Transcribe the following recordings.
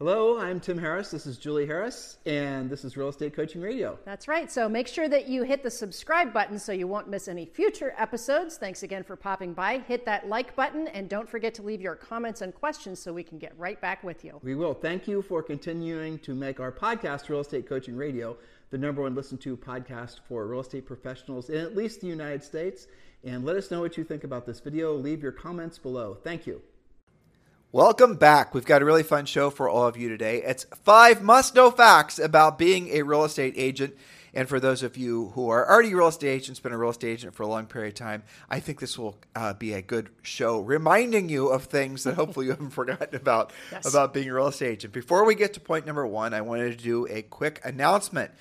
Hello, I'm Tim Harris. This is Julie Harris, and this is Real Estate Coaching Radio. That's right. So make sure that you hit the subscribe button so you won't miss any future episodes. Thanks again for popping by. Hit that like button, and don't forget to leave your comments and questions so we can get right back with you. We will. Thank you for continuing to make our podcast, Real Estate Coaching Radio, the number one listened to podcast for real estate professionals in at least the United States. And let us know what you think about this video. Leave your comments below. Thank you. Welcome back. We've got a really fun show for all of you today. It's five must know facts about being a real estate agent. And for those of you who are already real estate agents, been a real estate agent for a long period of time, I think this will uh, be a good show, reminding you of things that hopefully you haven't forgotten about yes. about being a real estate agent. Before we get to point number one, I wanted to do a quick announcement.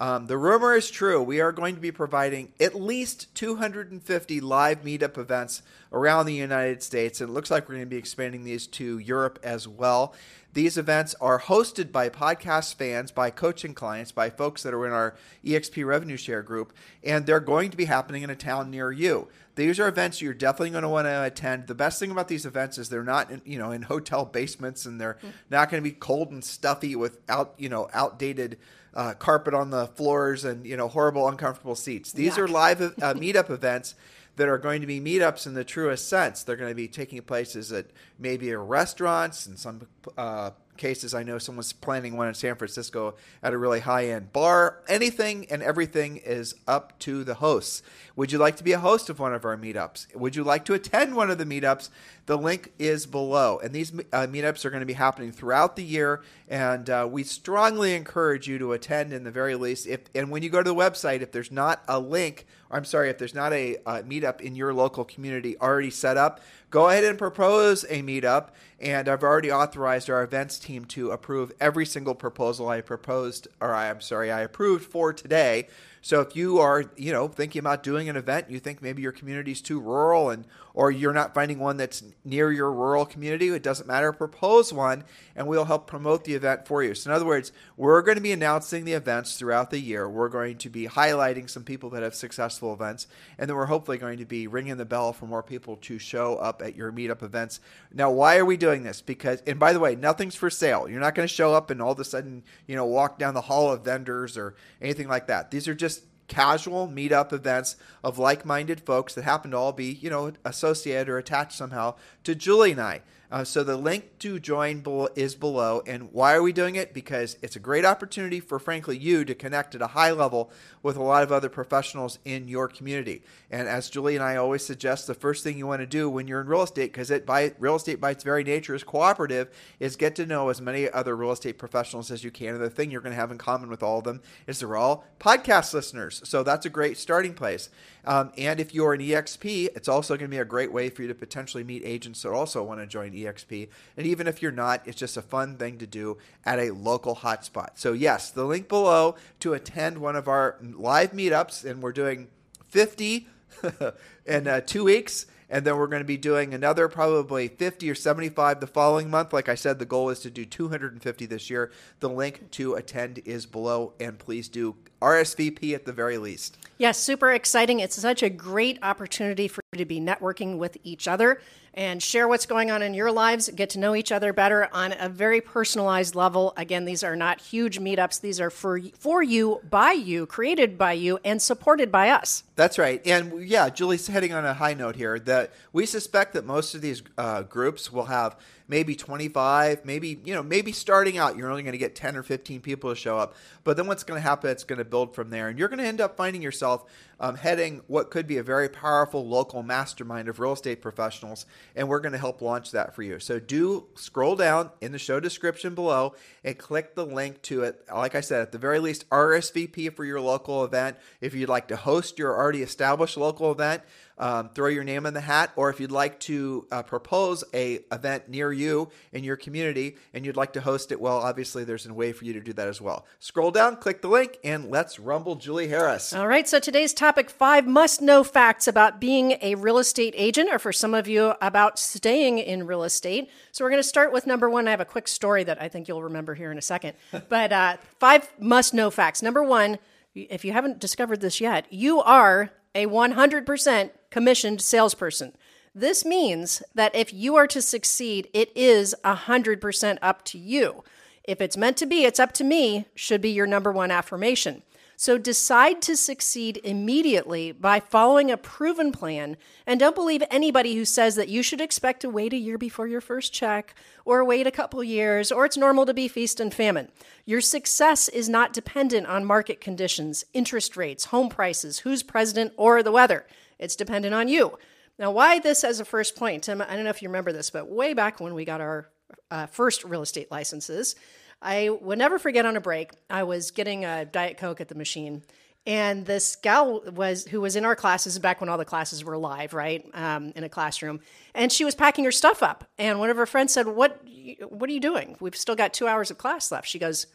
Um, the rumor is true. We are going to be providing at least 250 live meetup events around the United States, and it looks like we're going to be expanding these to Europe as well. These events are hosted by podcast fans, by coaching clients, by folks that are in our EXP revenue share group, and they're going to be happening in a town near you. These are events you're definitely going to want to attend. The best thing about these events is they're not, in, you know, in hotel basements, and they're mm-hmm. not going to be cold and stuffy with out, you know, outdated uh, carpet on the floors and you know horrible uncomfortable seats. These Yuck. are live uh, meetup events that are going to be meetups in the truest sense. They're going to be taking places at maybe restaurants In some uh, cases, I know someone's planning one in San Francisco at a really high end bar. Anything and everything is up to the hosts. Would you like to be a host of one of our meetups? Would you like to attend one of the meetups? The link is below. And these uh, meetups are going to be happening throughout the year. And uh, we strongly encourage you to attend in the very least. If And when you go to the website, if there's not a link, I'm sorry, if there's not a uh, meetup in your local community already set up, go ahead and propose a meetup. And I've already authorized our events team to approve every single proposal I proposed, or I, I'm sorry, I approved for today. So if you are, you know, thinking about doing an event, you think maybe your community is too rural and or you're not finding one that's near your rural community, it doesn't matter, propose one and we'll help promote the event for you. So in other words, we're going to be announcing the events throughout the year. We're going to be highlighting some people that have successful events and then we're hopefully going to be ringing the bell for more people to show up at your meetup events. Now, why are we doing this? Because and by the way, nothing's for sale. You're not going to show up and all of a sudden, you know, walk down the hall of vendors or anything like that. These are just casual meetup events of like-minded folks that happen to all be, you know, associated or attached somehow to Julie and I. Uh, so the link to join is below. And why are we doing it? Because it's a great opportunity for, frankly, you to connect at a high level with a lot of other professionals in your community. And as Julie and I always suggest, the first thing you want to do when you're in real estate, because it by real estate by its very nature is cooperative, is get to know as many other real estate professionals as you can. And the thing you're going to have in common with all of them is they're all podcast listeners. So that's a great starting place. Um, and if you're an EXP, it's also going to be a great way for you to potentially meet agents that also want to join EXP. And even if you're not, it's just a fun thing to do at a local hotspot. So, yes, the link below to attend one of our live meetups, and we're doing 50 in uh, two weeks and then we're going to be doing another probably 50 or 75 the following month. Like I said, the goal is to do 250 this year. The link to attend is below, and please do RSVP at the very least. Yes, super exciting. It's such a great opportunity for you to be networking with each other and share what's going on in your lives, get to know each other better on a very personalized level. Again, these are not huge meetups. These are for for you, by you, created by you, and supported by us. That's right. And yeah, Julie's heading on a high note here that we suspect that most of these uh, groups will have maybe 25, maybe, you know, maybe starting out, you're only going to get 10 or 15 people to show up. But then what's going to happen, it's going to build from there. And you're going to end up finding yourself um, heading what could be a very powerful local mastermind of real estate professionals. And we're going to help launch that for you. So do scroll down in the show description below and click the link to it. Like I said, at the very least, RSVP for your local event. If you'd like to host your already established local event, um, throw your name in the hat. Or if you'd like to uh, propose a event near you in your community and you'd like to host it, well, obviously there's a way for you to do that as well. Scroll down, click the link, and let's rumble Julie Harris. All right. So today's topic five must know facts about being a real estate agent, or for some of you, about staying in real estate. So we're going to start with number one. I have a quick story that I think you'll remember here in a second. but uh, five must know facts. Number one, if you haven't discovered this yet, you are a 100% commissioned salesperson. This means that if you are to succeed, it is 100% up to you. If it's meant to be, it's up to me, should be your number one affirmation. So decide to succeed immediately by following a proven plan and don't believe anybody who says that you should expect to wait a year before your first check or wait a couple years or it's normal to be feast and famine. Your success is not dependent on market conditions, interest rates, home prices, who's president, or the weather. It's dependent on you. Now, why this as a first point? I don't know if you remember this, but way back when we got our uh, first real estate licenses, I would never forget on a break, I was getting a Diet Coke at the machine. And this gal was who was in our classes back when all the classes were live, right, um, in a classroom. And she was packing her stuff up. And one of her friends said, "What? What are you doing? We've still got two hours of class left." She goes,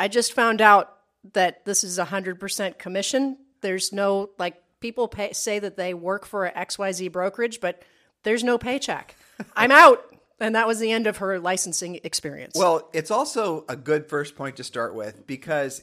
"I just found out that this is hundred percent commission. There's no like people pay, say that they work for a XYZ brokerage, but there's no paycheck. I'm out." And that was the end of her licensing experience. Well, it's also a good first point to start with because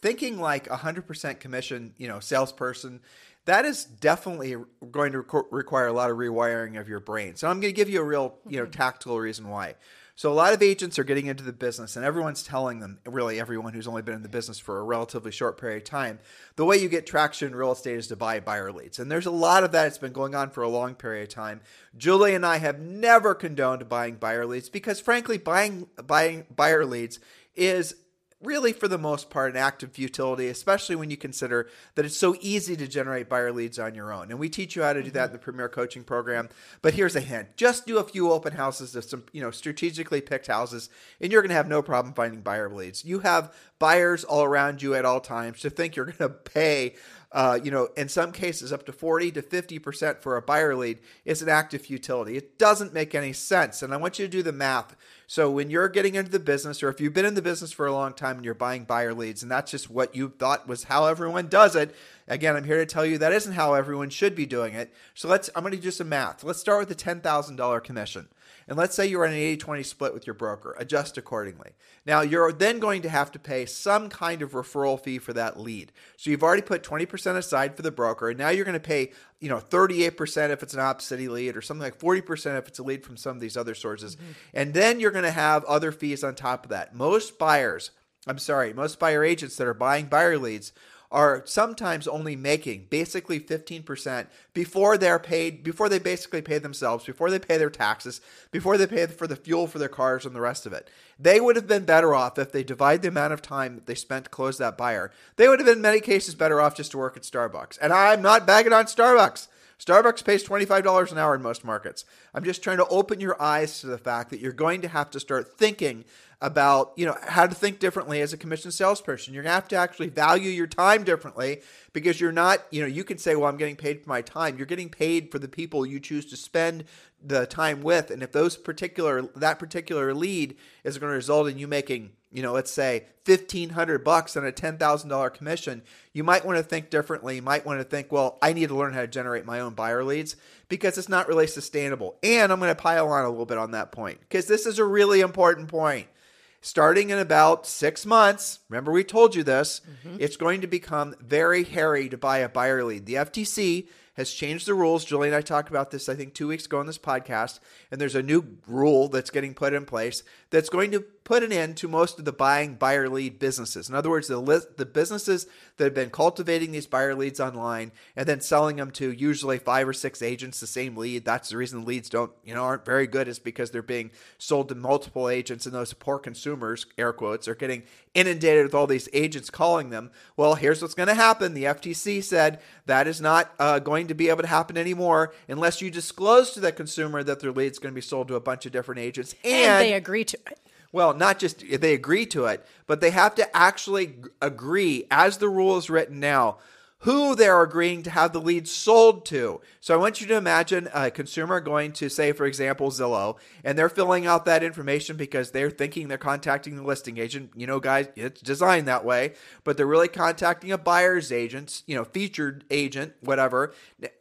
thinking like 100% commission, you know, salesperson, that is definitely going to require a lot of rewiring of your brain. So I'm going to give you a real, you know, mm-hmm. tactical reason why. So a lot of agents are getting into the business, and everyone's telling them, really everyone who's only been in the business for a relatively short period of time, the way you get traction in real estate is to buy buyer leads. And there's a lot of that. It's been going on for a long period of time. Julie and I have never condoned buying buyer leads because, frankly, buying buying buyer leads is really, for the most part, an act of futility, especially when you consider that it's so easy to generate buyer leads on your own. And we teach you how to do that in the Premier Coaching Program. But here's a hint: just do a few open houses of some, you know, strategically picked houses, and you're going to have no problem finding buyer leads. You have buyers all around you at all times. To think you're going to pay uh, you know, in some cases, up to 40 to 50% for a buyer lead is an act of futility. It doesn't make any sense. And I want you to do the math. So when you're getting into the business, or if you've been in the business for a long time and you're buying buyer leads, and that's just what you thought was how everyone does it, again, I'm here to tell you that isn't how everyone should be doing it. So let's, I'm going to do some math. Let's start with the $10,000 commission. And let's say you're on an 80 20 split with your broker, adjust accordingly. Now, you're then going to have to pay some kind of referral fee for that lead. So you've already put 20% aside for the broker, and now you're going to pay, you know, 38% if it's an Opcity lead or something like 40% if it's a lead from some of these other sources. Mm-hmm. And then you're going to have other fees on top of that. Most buyers, I'm sorry, most buyer agents that are buying buyer leads are sometimes only making basically 15% before they're paid, before they basically pay themselves, before they pay their taxes, before they pay for the fuel for their cars and the rest of it. They would have been better off if they divide the amount of time that they spent to close that buyer. They would have been in many cases better off just to work at Starbucks. And I'm not bagging on Starbucks. Starbucks pays $25 an hour in most markets. I'm just trying to open your eyes to the fact that you're going to have to start thinking about, you know, how to think differently as a commission salesperson. You're going to have to actually value your time differently because you're not, you know, you can say, well, I'm getting paid for my time. You're getting paid for the people you choose to spend the time with. And if those particular, that particular lead is going to result in you making you know, let's say fifteen hundred bucks on a ten thousand dollar commission, you might want to think differently. You might want to think, well, I need to learn how to generate my own buyer leads because it's not really sustainable. And I'm going to pile on a little bit on that point because this is a really important point. Starting in about six months, remember we told you this, mm-hmm. it's going to become very hairy to buy a buyer lead. The FTC has changed the rules. Julie and I talked about this, I think, two weeks ago on this podcast. And there's a new rule that's getting put in place that's going to put an end to most of the buying buyer lead businesses. In other words, the list, the businesses that have been cultivating these buyer leads online and then selling them to usually five or six agents the same lead. That's the reason the leads don't, you know, aren't very good is because they're being sold to multiple agents and those poor consumers, air quotes, are getting inundated with all these agents calling them. Well, here's what's going to happen. The FTC said that is not uh, going to be able to happen anymore unless you disclose to the consumer that their lead's going to be sold to a bunch of different agents and, and they agree to it. Well, not just they agree to it, but they have to actually agree, as the rule is written now, who they're agreeing to have the lead sold to. So I want you to imagine a consumer going to, say, for example, Zillow, and they're filling out that information because they're thinking they're contacting the listing agent. You know, guys, it's designed that way, but they're really contacting a buyer's agent, you know, featured agent, whatever.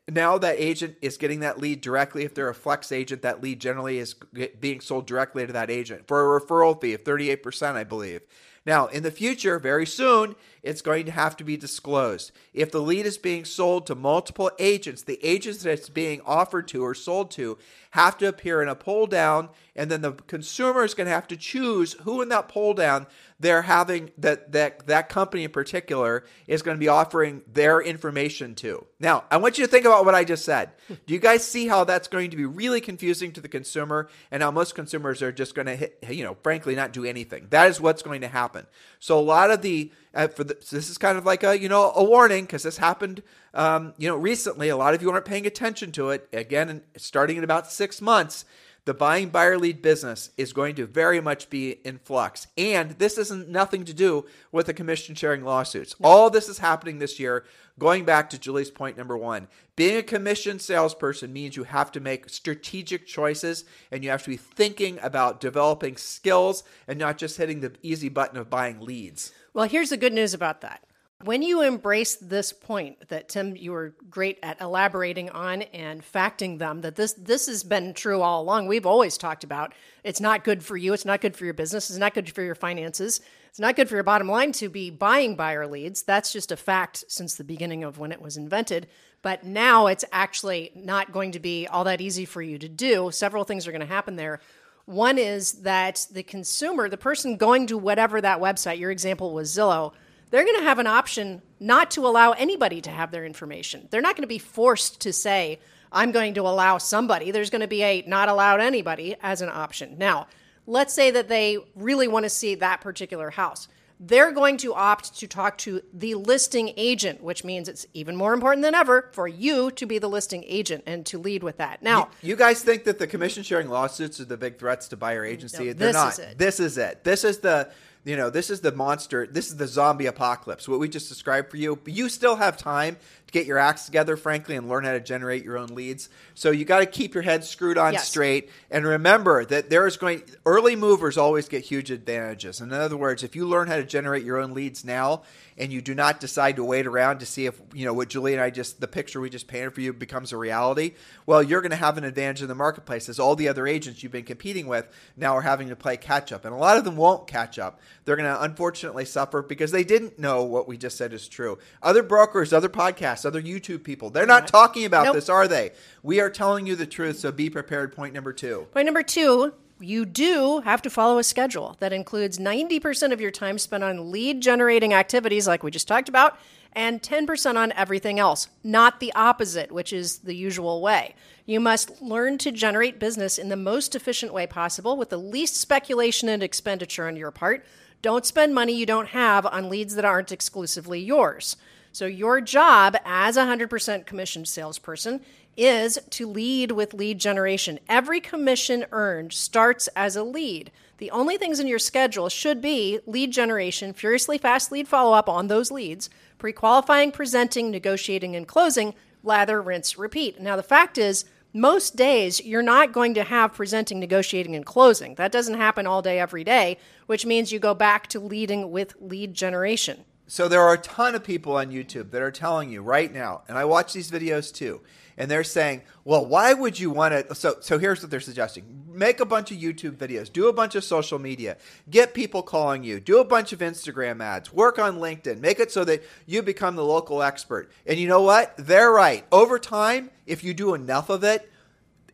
Now that agent is getting that lead directly. If they're a flex agent, that lead generally is being sold directly to that agent for a referral fee of 38%, I believe. Now, in the future, very soon, it's going to have to be disclosed. If the lead is being sold to multiple agents, the agents that it's being offered to or sold to have to appear in a pull down, and then the consumer is going to have to choose who in that pull down they're having that that that company in particular is going to be offering their information to. Now, I want you to think about what I just said. Hmm. Do you guys see how that's going to be really confusing to the consumer and how most consumers are just going to hit, you know, frankly not do anything. That is what's going to happen. So a lot of the uh, for the, so this is kind of like a you know a warning because this happened um, you know recently. A lot of you aren't paying attention to it. Again, starting in about six months, the buying buyer lead business is going to very much be in flux. And this isn't nothing to do with the commission sharing lawsuits. All this is happening this year. Going back to Julie's point number one, being a commission salesperson means you have to make strategic choices and you have to be thinking about developing skills and not just hitting the easy button of buying leads. Well, here's the good news about that. When you embrace this point that Tim, you were great at elaborating on and facting them, that this this has been true all along. We've always talked about it's not good for you, it's not good for your business, it's not good for your finances, it's not good for your bottom line to be buying buyer leads. That's just a fact since the beginning of when it was invented. But now it's actually not going to be all that easy for you to do. Several things are going to happen there. One is that the consumer, the person going to whatever that website, your example was Zillow they're going to have an option not to allow anybody to have their information. They're not going to be forced to say, I'm going to allow somebody. There's going to be a not allowed anybody as an option. Now, let's say that they really want to see that particular house. They're going to opt to talk to the listing agent, which means it's even more important than ever for you to be the listing agent and to lead with that. Now, you, you guys think that the commission sharing lawsuits are the big threats to buyer agency? No, They're not. Is this is it. This is the you know, this is the monster, this is the zombie apocalypse, what we just described for you. But you still have time get your acts together, frankly, and learn how to generate your own leads. So you got to keep your head screwed on yes. straight. And remember that there is going, early movers always get huge advantages. In other words, if you learn how to generate your own leads now, and you do not decide to wait around to see if you know what Julie and I just the picture we just painted for you becomes a reality, well, you're going to have an advantage in the marketplace as all the other agents you've been competing with now are having to play catch up, and a lot of them won't catch up. They're going to unfortunately suffer because they didn't know what we just said is true. Other brokers, other podcasts, other YouTube people, they're not talking about nope. this, are they? We are telling you the truth, so be prepared. Point number two. Point number two you do have to follow a schedule that includes 90% of your time spent on lead generating activities, like we just talked about, and 10% on everything else, not the opposite, which is the usual way. You must learn to generate business in the most efficient way possible with the least speculation and expenditure on your part. Don't spend money you don't have on leads that aren't exclusively yours. So, your job as a 100% commissioned salesperson is to lead with lead generation. Every commission earned starts as a lead. The only things in your schedule should be lead generation, furiously fast lead follow up on those leads, pre qualifying, presenting, negotiating, and closing, lather, rinse, repeat. Now, the fact is, most days you're not going to have presenting, negotiating, and closing. That doesn't happen all day, every day, which means you go back to leading with lead generation. So, there are a ton of people on YouTube that are telling you right now, and I watch these videos too and they're saying, well, why would you want to? So, so here's what they're suggesting: make a bunch of YouTube videos, do a bunch of social media, get people calling you, do a bunch of Instagram ads, work on LinkedIn, make it so that you become the local expert. And you know what? They're right. Over time, if you do enough of it,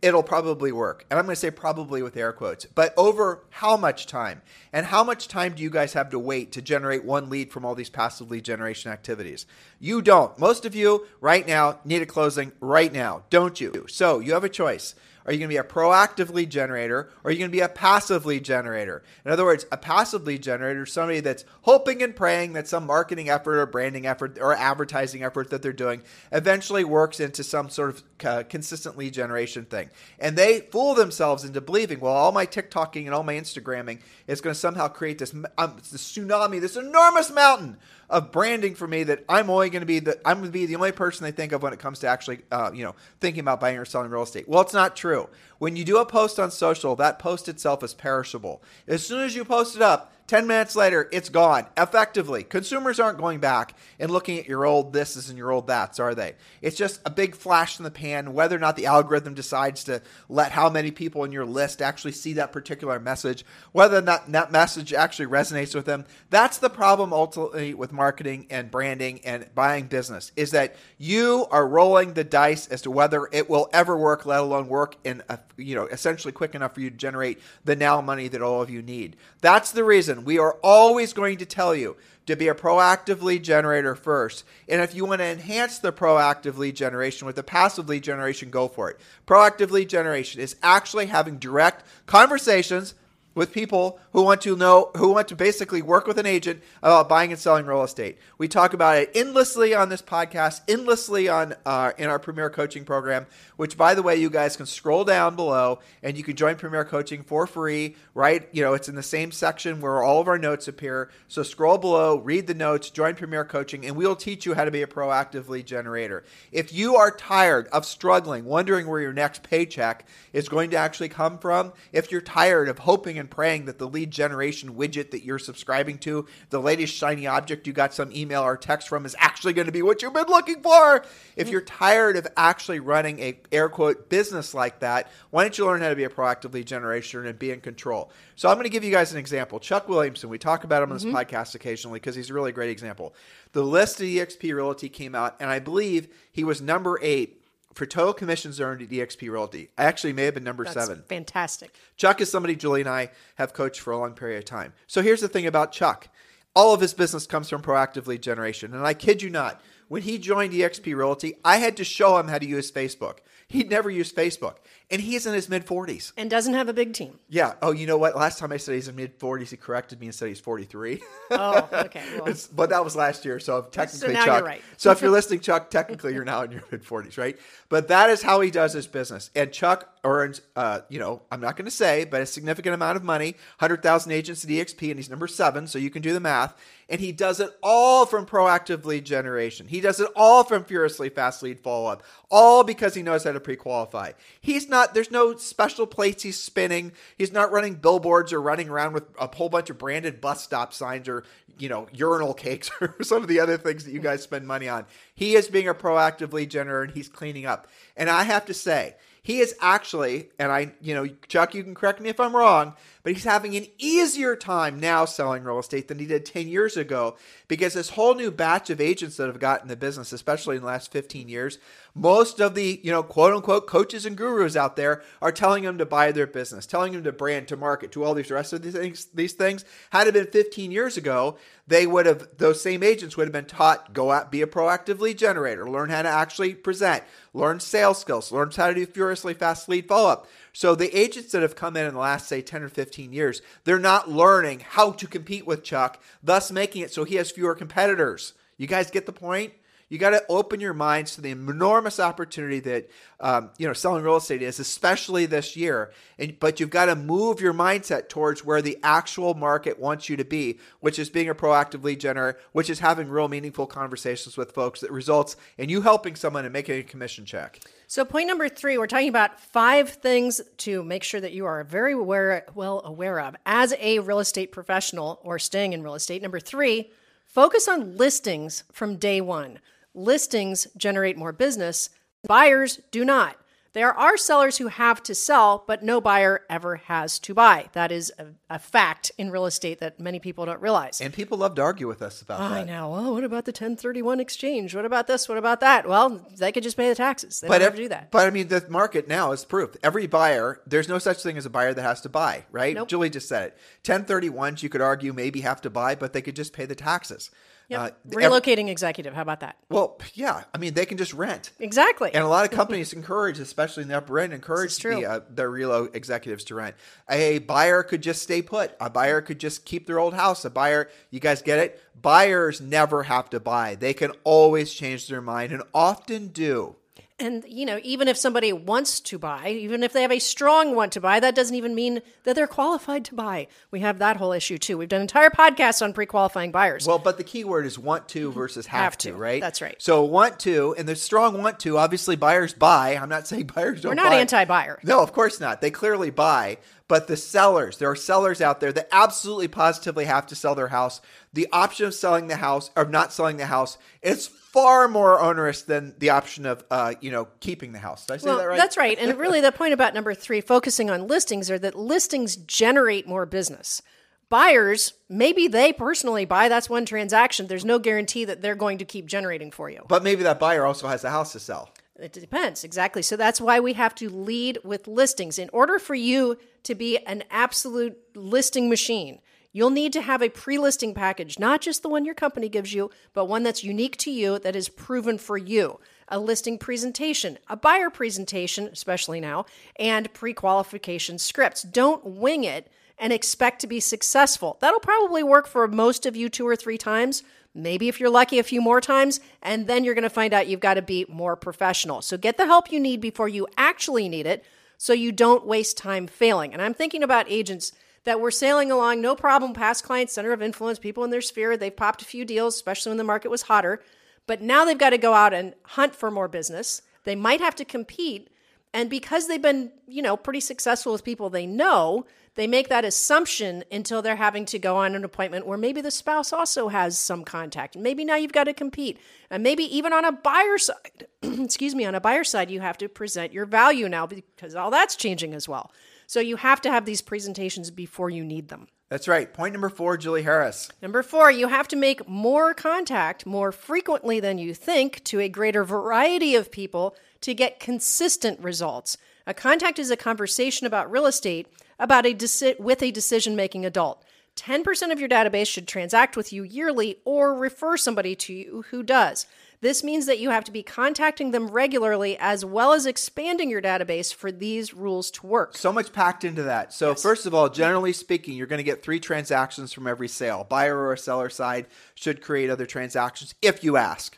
it'll probably work. And I'm going to say probably with air quotes, but over how much time? And how much time do you guys have to wait to generate one lead from all these passive lead generation activities? You don't. Most of you right now need a closing right now, don't you? So you have a choice. Are you going to be a proactive lead generator or are you going to be a passive lead generator? In other words, a passive lead generator is somebody that's hoping and praying that some marketing effort or branding effort or advertising effort that they're doing eventually works into some sort of uh, consistent lead generation thing. And they fool themselves into believing, well, all my TikToking and all my Instagramming is going to somehow create this, um, this tsunami, this enormous mountain of branding for me that I'm only going to be the I'm going to be the only person they think of when it comes to actually uh, you know thinking about buying or selling real estate. Well, it's not true. When you do a post on social, that post itself is perishable. As soon as you post it up, 10 minutes later, it's gone. Effectively, consumers aren't going back and looking at your old thises and your old that's, are they? It's just a big flash in the pan, whether or not the algorithm decides to let how many people in your list actually see that particular message, whether or not that message actually resonates with them. That's the problem ultimately with marketing and branding and buying business is that you are rolling the dice as to whether it will ever work, let alone work in a, you know, essentially quick enough for you to generate the now money that all of you need. That's the reason we are always going to tell you to be a proactive lead generator first. And if you want to enhance the proactive lead generation with the passive lead generation, go for it. Proactive lead generation is actually having direct conversations with people who want to know, who want to basically work with an agent about buying and selling real estate. We talk about it endlessly on this podcast, endlessly on uh, in our Premier Coaching program. Which, by the way, you guys can scroll down below and you can join Premier Coaching for free. Right? You know, it's in the same section where all of our notes appear. So scroll below, read the notes, join Premier Coaching, and we'll teach you how to be a proactive lead generator. If you are tired of struggling, wondering where your next paycheck is going to actually come from, if you're tired of hoping and and praying that the lead generation widget that you're subscribing to, the latest shiny object you got some email or text from, is actually going to be what you've been looking for. If you're tired of actually running a air quote business like that, why don't you learn how to be a proactive lead generation and be in control? So I'm going to give you guys an example. Chuck Williamson, we talk about him on this mm-hmm. podcast occasionally because he's a really great example. The list of EXP Realty came out, and I believe he was number eight for total commissions earned at EXP Realty. I actually may have been number That's seven. Fantastic. Chuck is somebody Julie and I have coached for a long period of time. So here's the thing about Chuck all of his business comes from proactive lead generation. And I kid you not, when he joined EXP Realty, I had to show him how to use Facebook. He'd never used Facebook and he's in his mid 40s and doesn't have a big team. Yeah. Oh, you know what? Last time I said he's in mid 40s, he corrected me and said he's 43. Oh, okay. Well. but that was last year, so technically, so Chuck. Right. so if you're listening, Chuck, technically you're now in your mid 40s, right? But that is how he does his business. And Chuck earns, uh, you know, I'm not going to say, but a significant amount of money, 100,000 agents at EXP, and he's number seven, so you can do the math. And he does it all from proactive lead generation. He does it all from furiously fast lead follow up, all because he knows how to pre qualify. He's not, there's no special plates he's spinning. He's not running billboards or running around with a whole bunch of branded bus stop signs or, you know, urinal cakes or some of the other things that you guys spend money on. He is being a proactive lead generator and he's cleaning up. And I have to say, he is actually, and I, you know, Chuck, you can correct me if I'm wrong, but he's having an easier time now selling real estate than he did 10 years ago because this whole new batch of agents that have gotten the business, especially in the last 15 years, most of the, you know, quote unquote coaches and gurus out there are telling them to buy their business, telling them to brand, to market, to all these rest of these things. These things had it been 15 years ago, they would have those same agents would have been taught go out, be a proactive lead generator, learn how to actually present, learn sales skills, learn how to do furiously fast lead follow up. So the agents that have come in in the last say 10 or 15 years, they're not learning how to compete with Chuck, thus making it so he has fewer competitors. You guys get the point? You got to open your minds to the enormous opportunity that um, you know selling real estate is, especially this year. And but you've got to move your mindset towards where the actual market wants you to be, which is being a proactive lead generator, which is having real meaningful conversations with folks that results in you helping someone and making a commission check. So, point number three, we're talking about five things to make sure that you are very aware, well aware of as a real estate professional or staying in real estate. Number three, focus on listings from day one listings generate more business, buyers do not. There are sellers who have to sell, but no buyer ever has to buy. That is a, a fact in real estate that many people don't realize. And people love to argue with us about that. I know. Well, what about the 1031 exchange? What about this? What about that? Well, they could just pay the taxes. They but don't do that. But I mean, the market now is proof. Every buyer, there's no such thing as a buyer that has to buy, right? Nope. Julie just said it. 1031s, you could argue maybe have to buy, but they could just pay the taxes. Yep. Uh, Relocating executive. How about that? Well, yeah. I mean, they can just rent. Exactly. And a lot of companies encourage, especially in the upper end, encourage the, uh, their relo executives to rent. A buyer could just stay put. A buyer could just keep their old house. A buyer, you guys get it? Buyers never have to buy. They can always change their mind and often do. And, you know, even if somebody wants to buy, even if they have a strong want to buy, that doesn't even mean that they're qualified to buy. We have that whole issue too. We've done entire podcasts on pre qualifying buyers. Well, but the key word is want to mm-hmm. versus have, have to, to, right? That's right. So want to, and the strong want to, obviously buyers buy. I'm not saying buyers don't We're not buy. anti buyer. No, of course not. They clearly buy. But the sellers, there are sellers out there that absolutely positively have to sell their house. The option of selling the house or not selling the house is far more onerous than the option of, uh, you know, keeping the house. Did I say well, that right? That's right. And really, the point about number three, focusing on listings, are that listings generate more business. Buyers, maybe they personally buy, that's one transaction. There's no guarantee that they're going to keep generating for you. But maybe that buyer also has a house to sell. It depends, exactly. So that's why we have to lead with listings. In order for you to be an absolute listing machine, you'll need to have a pre listing package, not just the one your company gives you, but one that's unique to you that is proven for you. A listing presentation, a buyer presentation, especially now, and pre qualification scripts. Don't wing it and expect to be successful. That'll probably work for most of you two or three times. Maybe if you're lucky, a few more times, and then you're going to find out you've got to be more professional. So get the help you need before you actually need it so you don't waste time failing. And I'm thinking about agents that were sailing along, no problem, past clients, center of influence, people in their sphere. They've popped a few deals, especially when the market was hotter. But now they've got to go out and hunt for more business. They might have to compete. And because they've been, you know, pretty successful with people they know, they make that assumption until they're having to go on an appointment where maybe the spouse also has some contact. Maybe now you've got to compete. And maybe even on a buyer side, excuse me, on a buyer side, you have to present your value now because all that's changing as well. So you have to have these presentations before you need them. That's right. Point number four, Julie Harris. Number four, you have to make more contact more frequently than you think to a greater variety of people to get consistent results. A contact is a conversation about real estate about a deci- with a decision making adult. 10% of your database should transact with you yearly or refer somebody to you who does. This means that you have to be contacting them regularly as well as expanding your database for these rules to work. So much packed into that. So, yes. first of all, generally speaking, you're going to get three transactions from every sale. Buyer or seller side should create other transactions if you ask.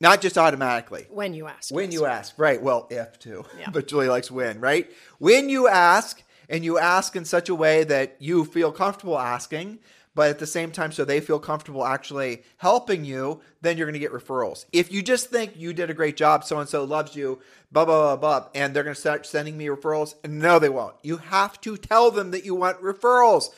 Not just automatically. When you ask. When you ask. Right. Well, if too. Yeah. but Julie likes when, right? When you ask, and you ask in such a way that you feel comfortable asking, but at the same time, so they feel comfortable actually helping you, then you're going to get referrals. If you just think you did a great job, so and so loves you, blah, blah, blah, blah, and they're going to start sending me referrals, no, they won't. You have to tell them that you want referrals.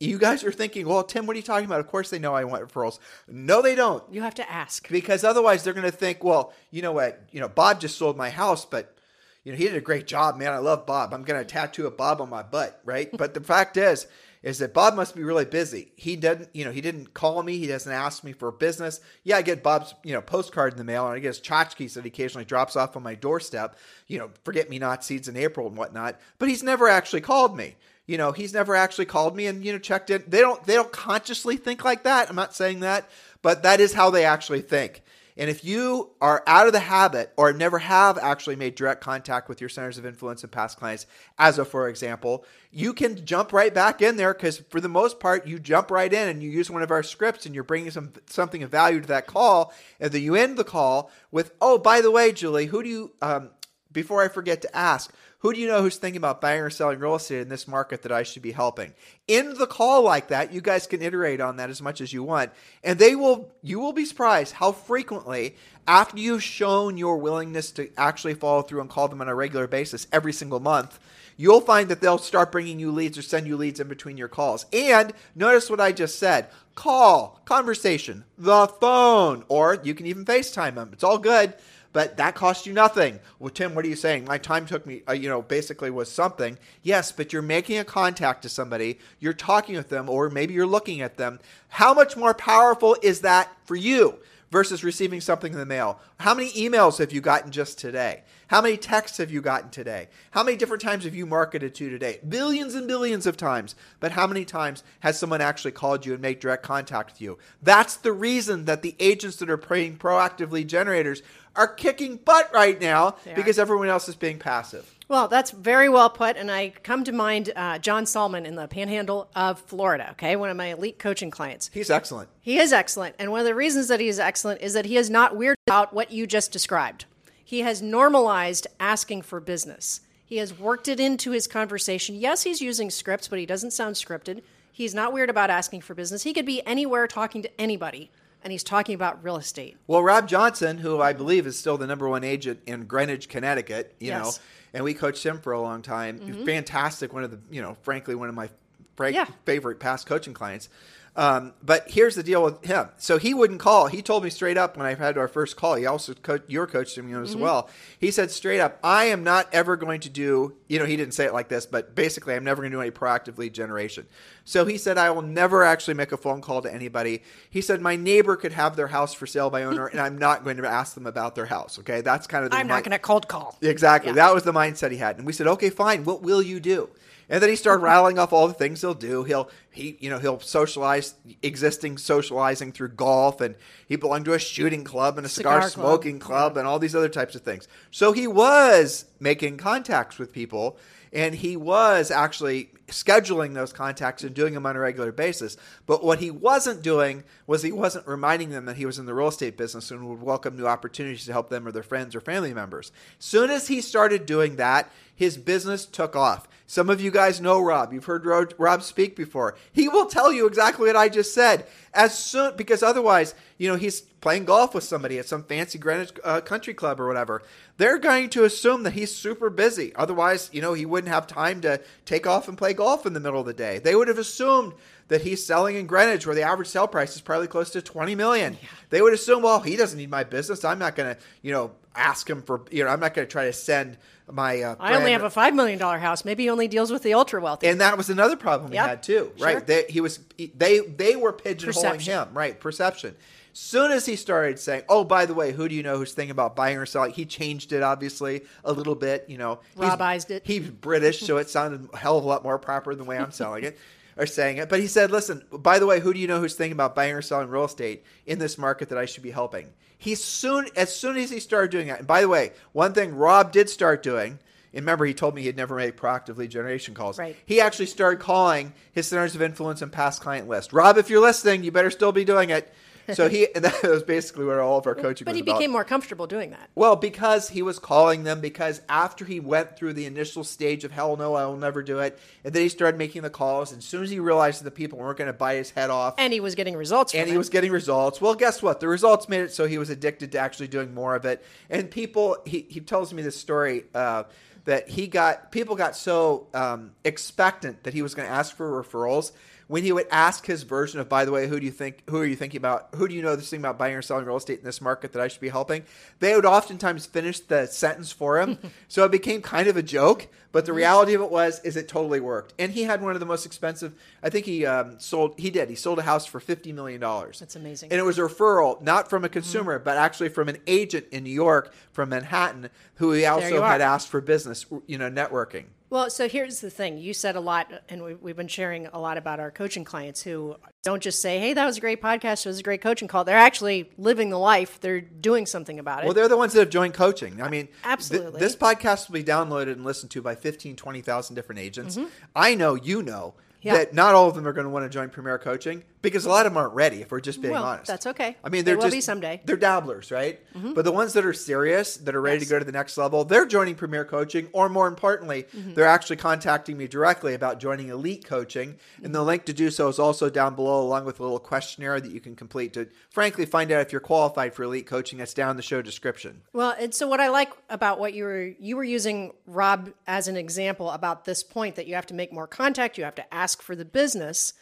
You guys are thinking, well, Tim, what are you talking about? Of course they know I want referrals. No, they don't. You have to ask. Because otherwise they're going to think, well, you know what? You know, Bob just sold my house, but you know, he did a great job, man. I love Bob. I'm going to tattoo a Bob on my butt, right? but the fact is, is that Bob must be really busy. He didn't, you know, he didn't call me. He doesn't ask me for business. Yeah, I get Bob's, you know, postcard in the mail, and I get his tchotchkes that he occasionally drops off on my doorstep. You know, forget me not seeds in April and whatnot. But he's never actually called me. You know, he's never actually called me and you know checked in. They don't, they don't consciously think like that. I'm not saying that, but that is how they actually think. And if you are out of the habit or never have actually made direct contact with your centers of influence and past clients, as a for example, you can jump right back in there because for the most part, you jump right in and you use one of our scripts and you're bringing some something of value to that call. And then you end the call with, "Oh, by the way, Julie, who do you?" Um, before I forget to ask, who do you know who's thinking about buying or selling real estate in this market that I should be helping? In the call like that, you guys can iterate on that as much as you want, and they will. You will be surprised how frequently, after you've shown your willingness to actually follow through and call them on a regular basis every single month, you'll find that they'll start bringing you leads or send you leads in between your calls. And notice what I just said call, conversation, the phone, or you can even FaceTime them. It's all good but that cost you nothing. Well, Tim, what are you saying? My time took me, uh, you know, basically was something. Yes, but you're making a contact to somebody, you're talking with them, or maybe you're looking at them. How much more powerful is that for you? versus receiving something in the mail? How many emails have you gotten just today? How many texts have you gotten today? How many different times have you marketed to today? Billions and billions of times. But how many times has someone actually called you and made direct contact with you? That's the reason that the agents that are being proactively generators are kicking butt right now because everyone else is being passive. Well, that's very well put. And I come to mind uh, John Salmon in the panhandle of Florida, okay? One of my elite coaching clients. He's excellent. He is excellent. And one of the reasons that he is excellent is that he is not weird about what you just described. He has normalized asking for business. He has worked it into his conversation. Yes, he's using scripts, but he doesn't sound scripted. He's not weird about asking for business. He could be anywhere talking to anybody and he's talking about real estate. Well, Rob Johnson, who I believe is still the number one agent in Greenwich, Connecticut, you Yes. know, and we coached him for a long time. Mm-hmm. Fantastic, one of the, you know, frankly, one of my fra- Yeah. favorite past coaching clients. Um, but here's the deal with him. So he wouldn't call. He told me straight up when I had our first call. He also co- your coached him you know, as well. He said straight up, "I am not ever going to do." You know, he didn't say it like this, but basically, I'm never going to do any proactive lead generation. So he said, "I will never actually make a phone call to anybody." He said, "My neighbor could have their house for sale by owner, and I'm not going to ask them about their house." Okay, that's kind of the I'm not going to cold call. Exactly. Yeah. That was the mindset he had. And we said, okay, fine. What will you do? And then he started rattling off all the things he'll do. He'll he you know he'll socialize existing socializing through golf, and he belonged to a shooting club and a cigar, Cigar club. smoking club, and all these other types of things. So he was making contacts with people, and he was actually scheduling those contacts and doing them on a regular basis. But what he wasn't doing was he wasn't reminding them that he was in the real estate business and would welcome new opportunities to help them or their friends or family members. Soon as he started doing that, his business took off. Some of you guys know Rob. You've heard Rob speak before. He will tell you exactly what I just said. As soon because otherwise, you know, he's playing golf with somebody at some fancy Greenwich uh, country club or whatever. They're going to assume that he's super busy. Otherwise, you know, he wouldn't have time to take off and play golf in the middle of the day. They would have assumed that he's selling in Greenwich where the average sale price is probably close to 20 million. They would assume, well, he doesn't need my business. I'm not going to, you know, ask him for, you know, I'm not going to try to send my uh, I only have a five million dollar house. Maybe he only deals with the ultra wealthy. and that was another problem Yep. he had too, Sure. right? They, he was they they were pigeonholing Perception. him, right? Perception. Soon as he started saying, "Oh, by the way, who do you know who's thinking about buying or selling?" He changed it obviously a little bit. You know, He's- Rob-ized it. He's British, so it sounded a hell of a lot more proper than the way I'm selling it or saying it. But he said, "Listen, by the way, who do you know who's thinking about buying or selling real estate in this market that I should be helping?" He soon, as soon as he started doing that, and by the way, one thing Rob did start doing. And remember, he told me he'd never made proactive lead generation calls. Right. He actually started calling his centers of influence and past client list. Rob, if you're listening, you better still be doing it. So he, and that was basically where all of our coaching but he about. became more comfortable doing that. Well, because he was calling them, because after he went through the initial stage of hell no, I will never do it, and then he started making the calls, and as soon as he realized that the people weren't going to bite his head off, And he was getting results and it. he was getting results. Well, guess what? The results made it so he was addicted to actually doing more of it. And people, he, he tells me this story uh, that he got people got so um, expectant that he was going to ask for referrals. When he would ask his version of, by the way, who do you think, who are you thinking about, who do you know this thing about buying or selling real estate in this market that I should be helping? They would oftentimes finish the sentence for him, so it became kind of a joke. But the reality of it was, is it totally worked. And he had one of the most expensive. I think he um, sold. He did. He sold a house for fifty million dollars. That's amazing. And it was a referral, not from a consumer, but actually from an agent in New York, from Manhattan, who he also had asked for business, you know, networking. Well, so here's the thing. You said a lot, and we, we've been sharing a lot about our coaching clients who don't just say, hey, that was a great podcast, it was a great coaching call. They're actually living the life, they're doing something about it. Well, they're the ones that have joined coaching. I mean, th- Absolutely. this podcast will be downloaded and listened to by 15, 20,000 different agents. I know you know Mm-hmm. Yeah. that not all of them are going to want to join Premier Coaching because a lot of them aren't ready, if we're just being Well, honest. that's okay. I mean, They they're will just, be someday. Mm-hmm. They're dabblers, right? But the ones that are serious, that are ready Yes. to go to the next level, they're joining Premier Coaching, or more importantly, Mm-hmm. they're actually contacting me directly about joining Elite Coaching. And the link to do so is also down below, along with a little questionnaire that you can complete to, frankly, find out if you're qualified for Elite Coaching. That's down in the show description. Well, and so what I like about what you were you were using Rob as an example about this point that you have to make more contact, you have to ask for the business,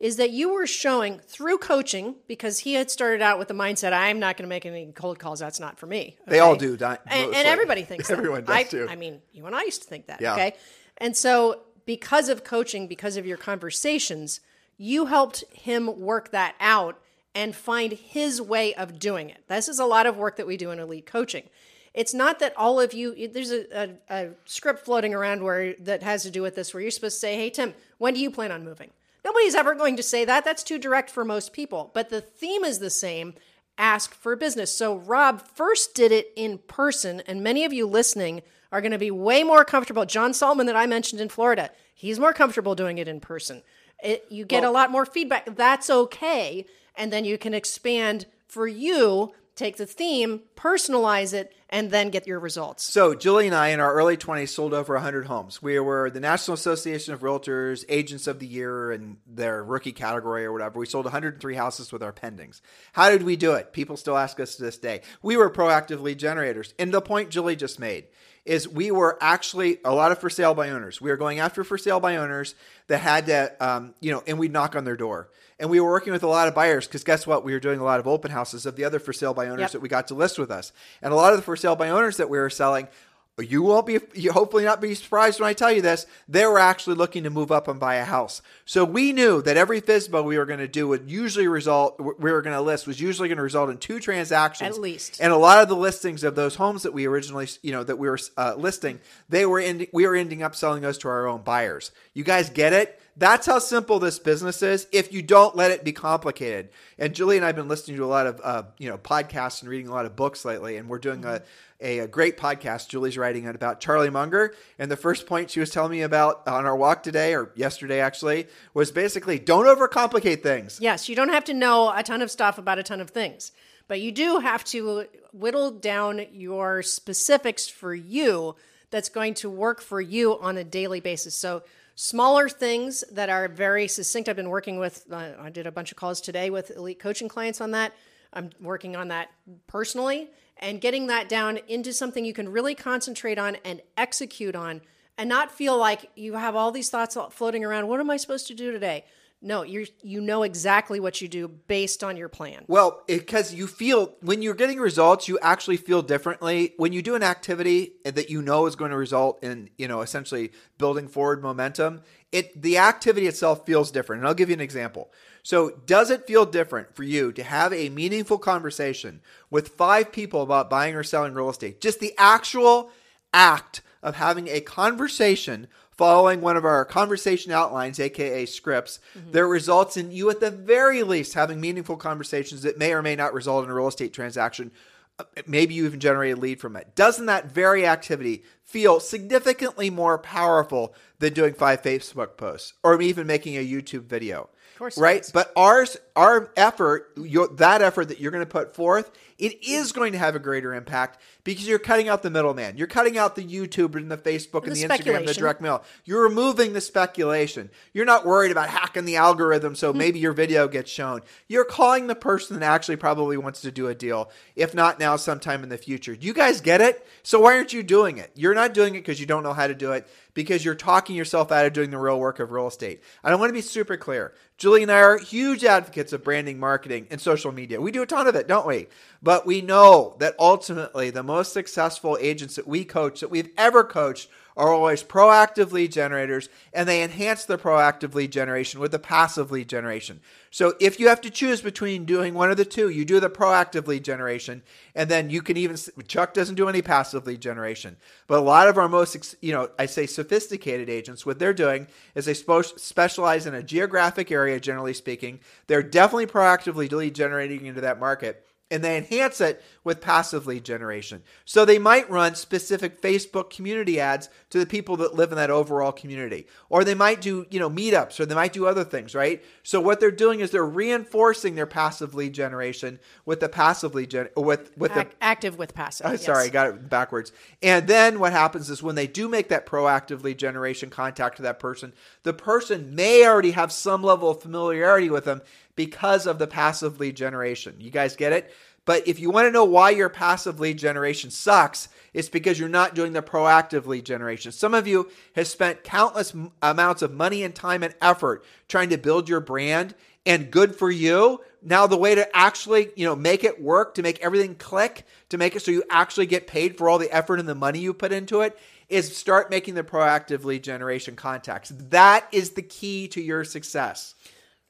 is that you were showing through coaching because he had started out with the mindset I'm not going to make any cold calls. That's not for me. They all do, di- and, and everybody thinks that. Everyone does I, too. I mean, you and I used to think that. Yeah. Okay, and so because of coaching, because of your conversations, you helped him work that out and find his way of doing it. This is a lot of work that we do in elite coaching. It's not that all of you. There's a, a, a script floating around where that has to do with this, where you're supposed to say, "Hey Tim, when do you plan on moving?" Nobody's ever going to say that. That's too direct for most people. But the theme is the same ask for business. So Rob first did it in person, and many of you listening are going to be way more comfortable. John Solomon, that I mentioned in Florida, he's more comfortable doing it in person. It, you get a lot more feedback. That's okay. And then you can expand for you take the theme, personalize it, and then get your results. So, Julie and I, in our early 20s, sold over 100 homes. We were the National Association of Realtors Agents of the Year in their rookie category or whatever. We sold 103 houses with our pendings. How did we do it? People still ask us to this day. We were proactive lead generators. And the point Julie just made is we were actually a lot of for sale by owners. We were going after for sale by owners that had to, um, you know, and we'd knock on their door. And we were working with a lot of buyers because guess what? We were doing a lot of open houses of the other for sale by owners Yep. that we got to list with us. And a lot of the for sale by owners that we were selling, you won't be, you hopefully not be surprised when I tell you this, they were actually looking to move up and buy a house. So we knew that every FSBO we were going to do would usually result, we were going to list was usually going to result in two transactions. At least. And a lot of the listings of those homes that we originally, you know, that we were uh, listing, they were in, we were ending up selling those to our own buyers. You guys get it? That's how simple this business is. If you don't let it be complicated, and Julie and I've been listening to a lot of, uh, you know, podcasts and reading a lot of books lately, and we're doing a, a, a great podcast. Julie's writing it about Charlie Munger, and the first point she was telling me about on our walk today or yesterday actually was basically don't overcomplicate things. Yes, you don't have to know a ton of stuff about a ton of things, but you do have to whittle down your specifics for you that's going to work for you on a daily basis. So, smaller things that are very succinct. I've been working with, uh, I did a bunch of calls today with elite coaching clients on that. I'm working on that personally and getting that down into something you can really concentrate on and execute on and not feel like you have all these thoughts floating around. What am I supposed to do today? No, you you know exactly what you do based on your plan. Well, because you feel when you're getting results, you actually feel differently. When you do an activity that you know is going to result in, you know, essentially building forward momentum, it the activity itself feels different. And I'll give you an example. So, does it feel different for you to have a meaningful conversation with five people about buying or selling real estate? Just the actual act of having a conversation following one of our conversation outlines, aka scripts, that results in you at the very least having meaningful conversations that may or may not result in a real estate transaction. Uh, Maybe you even generate a lead from it. Doesn't that very activity feel significantly more powerful than doing five Facebook posts or even making a YouTube video? Of course right? But ours, our effort, your, that effort that you're going to put forth, it is going to have a greater impact because you're cutting out the middleman. You're cutting out the YouTube and the Facebook and The the, Instagram, the direct mail. You're removing the speculation. You're not worried about hacking the algorithm Hmm. so maybe your video gets shown. You're calling the person that actually probably wants to do a deal, if not now, sometime in the future. Do you guys get it? So why aren't you doing it? You're not doing it because you don't know how to do it, because you're talking yourself out of doing the real work of real estate. And I want to be super clear. Julie and I are huge advocates of branding, marketing, and social media. We do a ton of it, don't we? But we know that ultimately the most successful agents that we coach, that we've ever coached, are always proactive lead generators and they enhance the proactive lead generation with the passive lead generation. So if you have to choose between doing one of the two, you do the proactive lead generation and then you can even Chuck doesn't do any passive lead generation. But a lot of our most you know, I say sophisticated agents what they're doing is they specialize in a geographic area generally speaking. They're definitely proactively lead generating into that market and they enhance it with passive lead generation. So they might run specific Facebook community ads to the people that live in that overall community. Or they might do, you know, meetups or they might do other things, right? So what they're doing is they're reinforcing their passive lead generation with the passive lead gen with with the active with passive. Oh, yes. sorry, I got it backwards. And then what happens is when they do make that proactive lead generation contact to that person, the person may already have some level of familiarity with them because of the passive lead generation. You guys get it? But if you want to know why your passive lead generation sucks, it's because you're not doing the proactive lead generation. Some of you have spent countless amounts of money and time and effort trying to build your brand and good for you. Now the way to actually, you know, make it work, to make everything click, to make it so you actually get paid for all the effort and the money you put into it is start making the proactive lead generation contacts. That is the key to your success.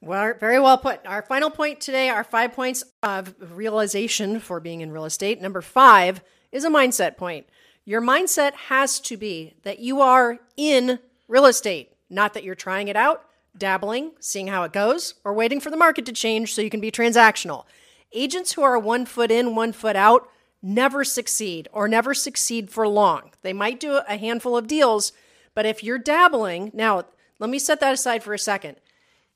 Well, very well put. Our final point today, our five points of realization for being in real estate. Number five is a mindset point. Your mindset has to be that you are in real estate, not that you're trying it out, dabbling, seeing how it goes, or waiting for the market to change so you can be transactional. Agents who are one foot in, one foot out never succeed or never succeed for long. They might do a handful of deals, but if you're dabbling, now let me set that aside for a second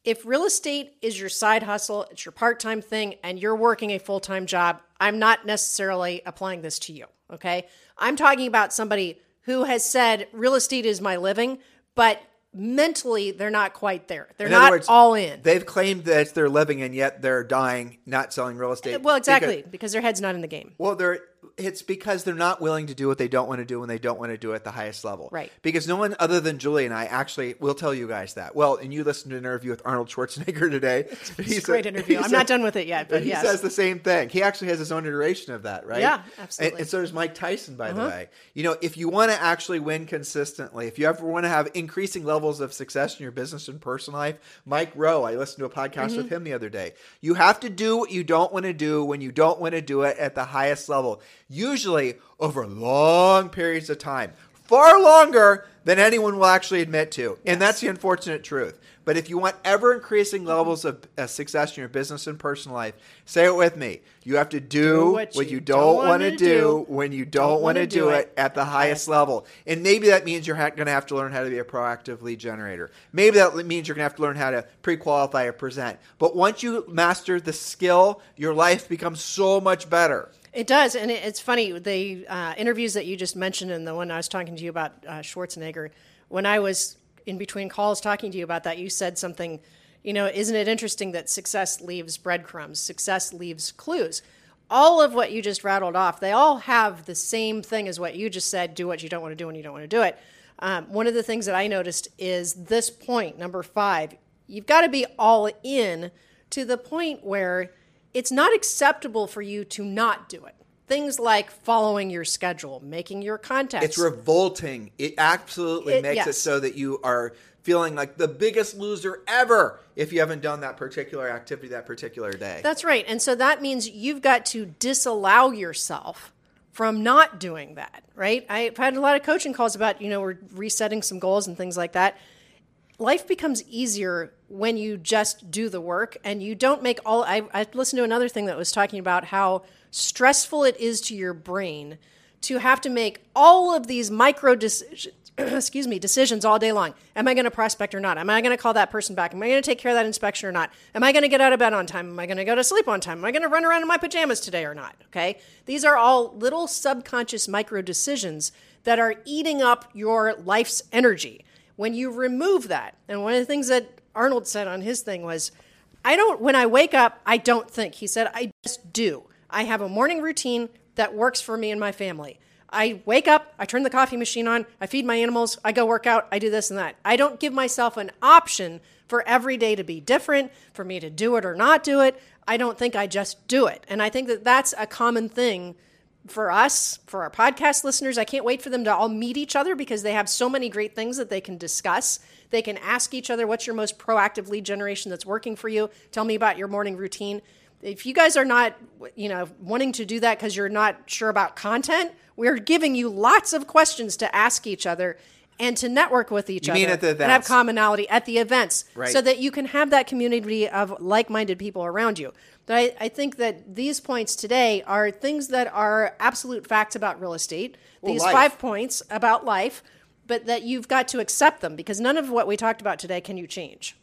if real estate is your side hustle, it's your part time thing, and you're working a full time job, I'm not necessarily applying this to you. Okay. I'm talking about somebody who has said real estate is my living, but mentally they're not quite there. They're In not words, all in. They've claimed that it's their living, and yet they're dying, not selling real uh, estate. well, exactly, Because- because their head's not in the game. well, they're it's because they're not willing to do what they don't want to do when they don't want to do it at the highest level. Right. Because no one other than Julie and I actually will tell you guys that. Well, and you listened to an interview with Arnold Schwarzenegger today. It's a great interview. I'm not done with it yet, but he yes. says the same thing. He actually has his own iteration of that, right? Yeah, And- absolutely. Uh-huh. And, so does Mike Tyson, by the way. You know, if you want to actually win consistently, if you ever want to have increasing levels of success in your business and personal life, Mike Rowe, I listened to a podcast Mm-hmm. with him the other day. You have to do what you don't want to do when you don't want to do it at the highest level, usually over long periods of time. Far longer than anyone will actually admit to. And that's the unfortunate truth. But if you want ever increasing levels of uh, success in your business and personal life, say it with me. You have to do, what, you, don't, want to do, when you don't, want to do it at the highest level. And maybe that means you're ha- going to have to learn how to be a proactive lead generator. Maybe that means you're going to have to learn how to pre qualify or present. But once you master the skill, your life becomes so much better. It does, and it, it's funny. The uh, interviews that you just mentioned, and the one I was talking to you about uh, Schwarzenegger, when I was in between calls talking to you about that, you said something. You know, isn't it interesting that success leaves breadcrumbs? Success leaves clues. All of what you just rattled off, they all have the same thing as what you just said. Do what you don't want to do when you don't want to do it. Um, one of the things that I noticed is this point, number five. You've got to be all in to the point where it's not acceptable for you to not do it. Things like following your schedule, making your contacts. It's revolting. It absolutely It- makes it so that you are feeling like the biggest loser ever if you haven't done that particular activity that particular day. That's right. And so that means you've got to disallow yourself from not doing that, right? I've had a lot of coaching calls about, you know, we're resetting some goals and things like that. Life becomes easier when you just do the work and you don't make all. I, I listened to another thing that was talking about how stressful it is to your brain to have to make all of these micro decisions excuse me, decisions all day long. Am I going to prospect or not? Am I going to call that person back? Am I going to take care of that inspection or not? Am I going to get out of bed on time? Am I going to go to sleep on time? Am I going to run around in my pajamas today or not? Okay. These are all little subconscious micro decisions that are eating up your life's energy. When you remove that, and one of the things that Arnold said on his thing was, I don't, when I wake up, I don't think. He said, I just do. I have a morning routine that works for me and my family. I wake up, I turn the coffee machine on, I feed my animals, I go work out, I do this and that. I don't give myself an option for every day to be different, for me to do it or not do it. I don't think I just do it. And I think that that's a common thing for us, for our podcast listeners. I can't wait for them to all meet each other because they have so many great things that they can discuss. They can ask each other, what's your most proactive lead generation that's working for you? Tell me about your morning routine. If you guys are not, you know, wanting to do that because you're not sure about content, we're giving you lots of questions to ask each other and to network with each You other mean at the and have commonality at the events Right. so that you can have that community of like-minded people around you but I, I think that these points today are things that are absolute facts about real estate these life. five points about life but that you've got to accept them because none of what we talked about today can you change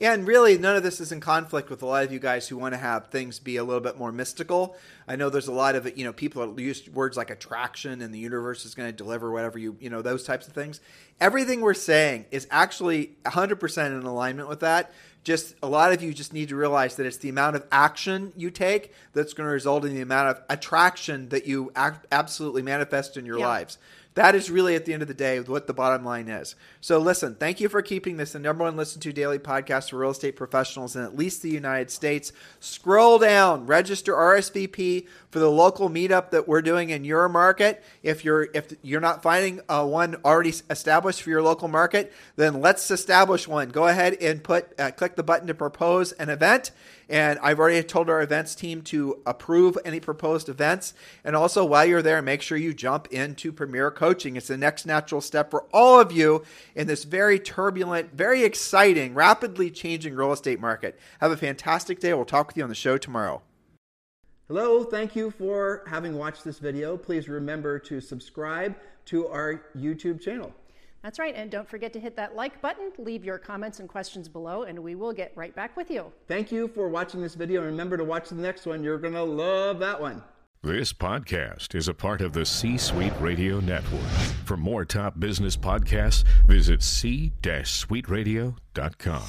Yeah, and really, none of this is in conflict with a lot of you guys who want to have things be a little bit more mystical. I know there's a lot of you know people that use words like attraction and the universe is going to deliver whatever you you know those types of things. Everything we're saying is actually 100% in alignment with that. Just a lot of you just need to realize that it's the amount of action you take that's going to result in the amount of attraction that you ac- absolutely manifest in your Yeah. lives. That is really at the end of the day what the bottom line is. So listen, thank you for keeping this the number one listen to daily podcast for real estate professionals in at least the United States. Scroll down, register RSVP for the local meetup that we're doing in your market. If you're if you're not finding uh, one already established for your local market, then let's establish one. Go ahead and put uh, click the button to propose an event. And I've already told our events team to approve any proposed events. And also, while you're there, make sure you jump into Premier Coaching. It's the next natural step for all of you in this very turbulent, very exciting, rapidly changing real estate market. Have a fantastic day. We'll talk with you on the show tomorrow. Hello, thank you for having watched this video. Please remember to subscribe to our YouTube channel. That's right. And don't forget to hit that like button, leave your comments and questions below, and we will get right back with you. Thank you for watching this video. And remember to watch the next one. You're going to love that one. This podcast is a part of the C Suite Radio Network. For more top business podcasts, visit c-suiteradio.com.